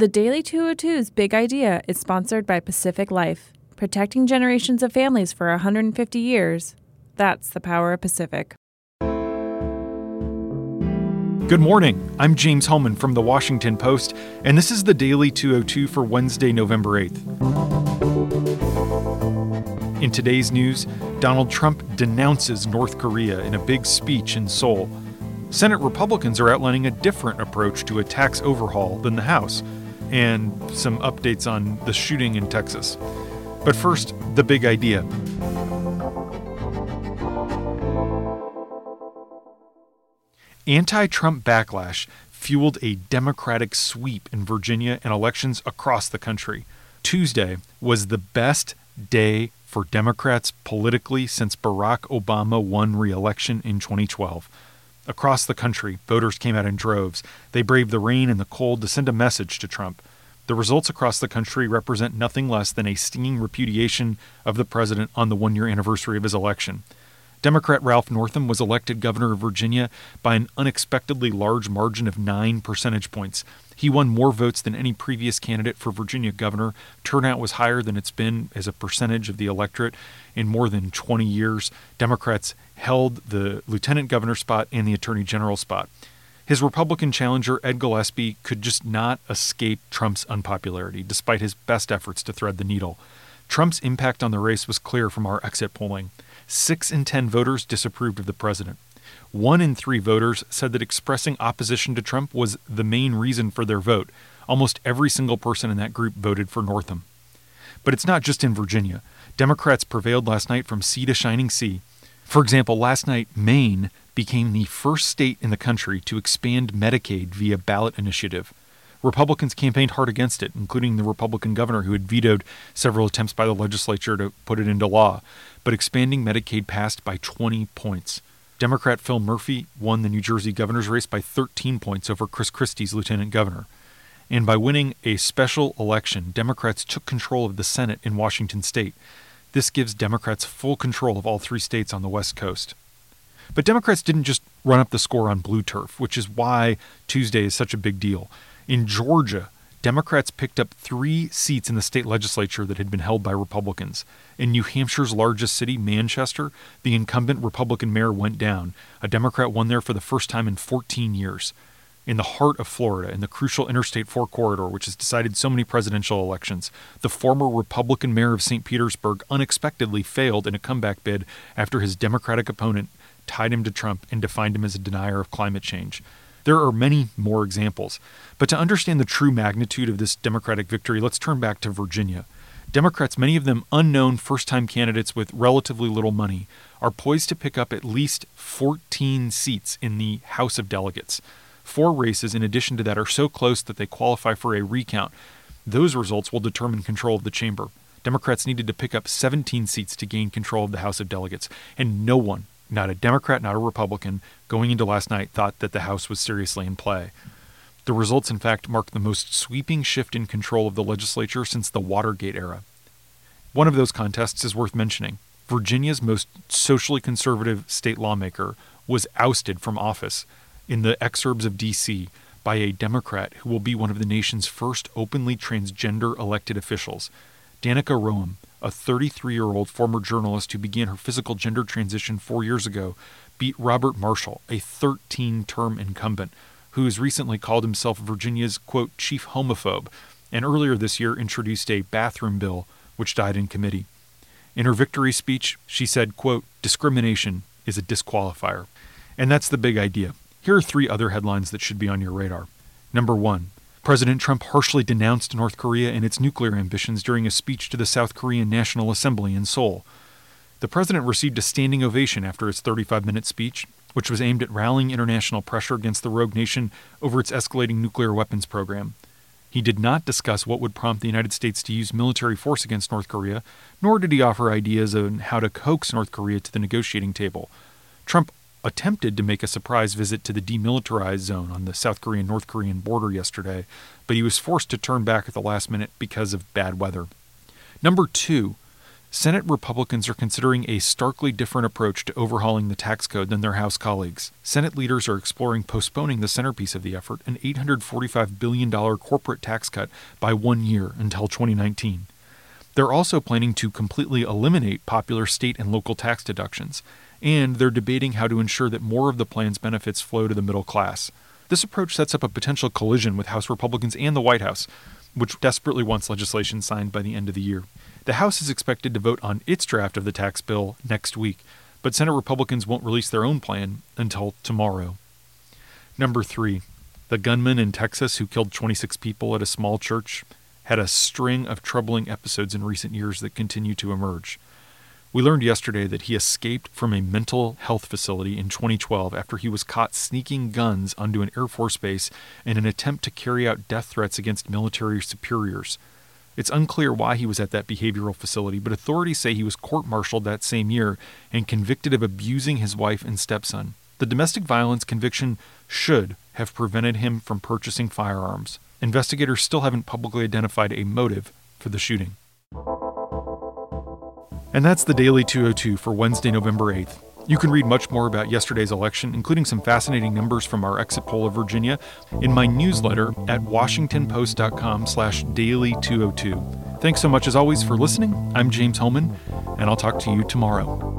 The Daily 202's big idea is sponsored by Pacific Life, protecting generations of families for 150 years. That's the power of Pacific. Good morning. I'm James Hohmann from The Washington Post, and this is the Daily 202 for Wednesday, November 8th. In today's news, Donald Trump denounces North Korea in a big speech in Seoul. Senate Republicans are outlining a different approach to a tax overhaul than the House and some updates on the shooting in Texas. But first, the big idea. Anti Trump backlash fueled a Democratic sweep in Virginia and elections across the country. Tuesday was the best day for Democrats politically since Barack Obama won re election in 2012. Across the country, voters came out in droves. They braved the rain and the cold to send a message to Trump. The results across the country represent nothing less than a stinging repudiation of the president on the one year anniversary of his election. Democrat Ralph Northam was elected governor of Virginia by an unexpectedly large margin of nine percentage points. He won more votes than any previous candidate for Virginia governor. Turnout was higher than it's been as a percentage of the electorate in more than 20 years. Democrats held the lieutenant governor spot and the attorney general spot. His Republican challenger, Ed Gillespie, could just not escape Trump's unpopularity, despite his best efforts to thread the needle. Trump's impact on the race was clear from our exit polling. Six in ten voters disapproved of the president. One in three voters said that expressing opposition to Trump was the main reason for their vote. Almost every single person in that group voted for Northam. But it's not just in Virginia. Democrats prevailed last night from sea to shining sea. For example, last night, Maine became the first state in the country to expand Medicaid via ballot initiative. Republicans campaigned hard against it, including the Republican governor who had vetoed several attempts by the legislature to put it into law. But expanding Medicaid passed by 20 points. Democrat Phil Murphy won the New Jersey governor's race by 13 points over Chris Christie's lieutenant governor. And by winning a special election, Democrats took control of the Senate in Washington state. This gives Democrats full control of all three states on the West Coast. But Democrats didn't just run up the score on blue turf, which is why Tuesday is such a big deal. In Georgia, Democrats picked up three seats in the state legislature that had been held by Republicans. In New Hampshire's largest city, Manchester, the incumbent Republican mayor went down. A Democrat won there for the first time in 14 years. In the heart of Florida, in the crucial Interstate 4 corridor, which has decided so many presidential elections, the former Republican mayor of St. Petersburg unexpectedly failed in a comeback bid after his Democratic opponent tied him to Trump and defined him as a denier of climate change. There are many more examples. But to understand the true magnitude of this Democratic victory, let's turn back to Virginia. Democrats, many of them unknown first time candidates with relatively little money, are poised to pick up at least 14 seats in the House of Delegates. Four races, in addition to that, are so close that they qualify for a recount. Those results will determine control of the chamber. Democrats needed to pick up 17 seats to gain control of the House of Delegates, and no one not a Democrat, not a Republican, going into last night thought that the House was seriously in play. The results, in fact, mark the most sweeping shift in control of the legislature since the Watergate era. One of those contests is worth mentioning. Virginia's most socially conservative state lawmaker was ousted from office in the exurbs of D.C. by a Democrat who will be one of the nation's first openly transgender elected officials. Danica Roem, a 33 year old former journalist who began her physical gender transition four years ago, beat Robert Marshall, a 13 term incumbent who has recently called himself Virginia's, quote, chief homophobe, and earlier this year introduced a bathroom bill which died in committee. In her victory speech, she said, quote, discrimination is a disqualifier. And that's the big idea. Here are three other headlines that should be on your radar. Number one, President Trump harshly denounced North Korea and its nuclear ambitions during a speech to the South Korean National Assembly in Seoul. The president received a standing ovation after his 35 minute speech, which was aimed at rallying international pressure against the rogue nation over its escalating nuclear weapons program. He did not discuss what would prompt the United States to use military force against North Korea, nor did he offer ideas on how to coax North Korea to the negotiating table. Trump attempted to make a surprise visit to the demilitarized zone on the South Korean North Korean border yesterday, but he was forced to turn back at the last minute because of bad weather. Number two, Senate Republicans are considering a starkly different approach to overhauling the tax code than their House colleagues. Senate leaders are exploring postponing the centerpiece of the effort, an $845 billion corporate tax cut, by one year until 2019. They're also planning to completely eliminate popular state and local tax deductions, and they're debating how to ensure that more of the plan's benefits flow to the middle class. This approach sets up a potential collision with House Republicans and the White House, which desperately wants legislation signed by the end of the year. The House is expected to vote on its draft of the tax bill next week, but Senate Republicans won't release their own plan until tomorrow. Number three, the gunman in Texas who killed 26 people at a small church had a string of troubling episodes in recent years that continue to emerge. We learned yesterday that he escaped from a mental health facility in 2012 after he was caught sneaking guns onto an Air Force base in an attempt to carry out death threats against military superiors. It's unclear why he was at that behavioral facility, but authorities say he was court martialed that same year and convicted of abusing his wife and stepson. The domestic violence conviction should have prevented him from purchasing firearms. Investigators still haven't publicly identified a motive for the shooting. And that's the Daily 202 for Wednesday, November 8th. You can read much more about yesterday's election, including some fascinating numbers from our exit poll of Virginia, in my newsletter at washingtonpost.com slash daily202. Thanks so much as always for listening. I'm James Hohmann, and I'll talk to you tomorrow.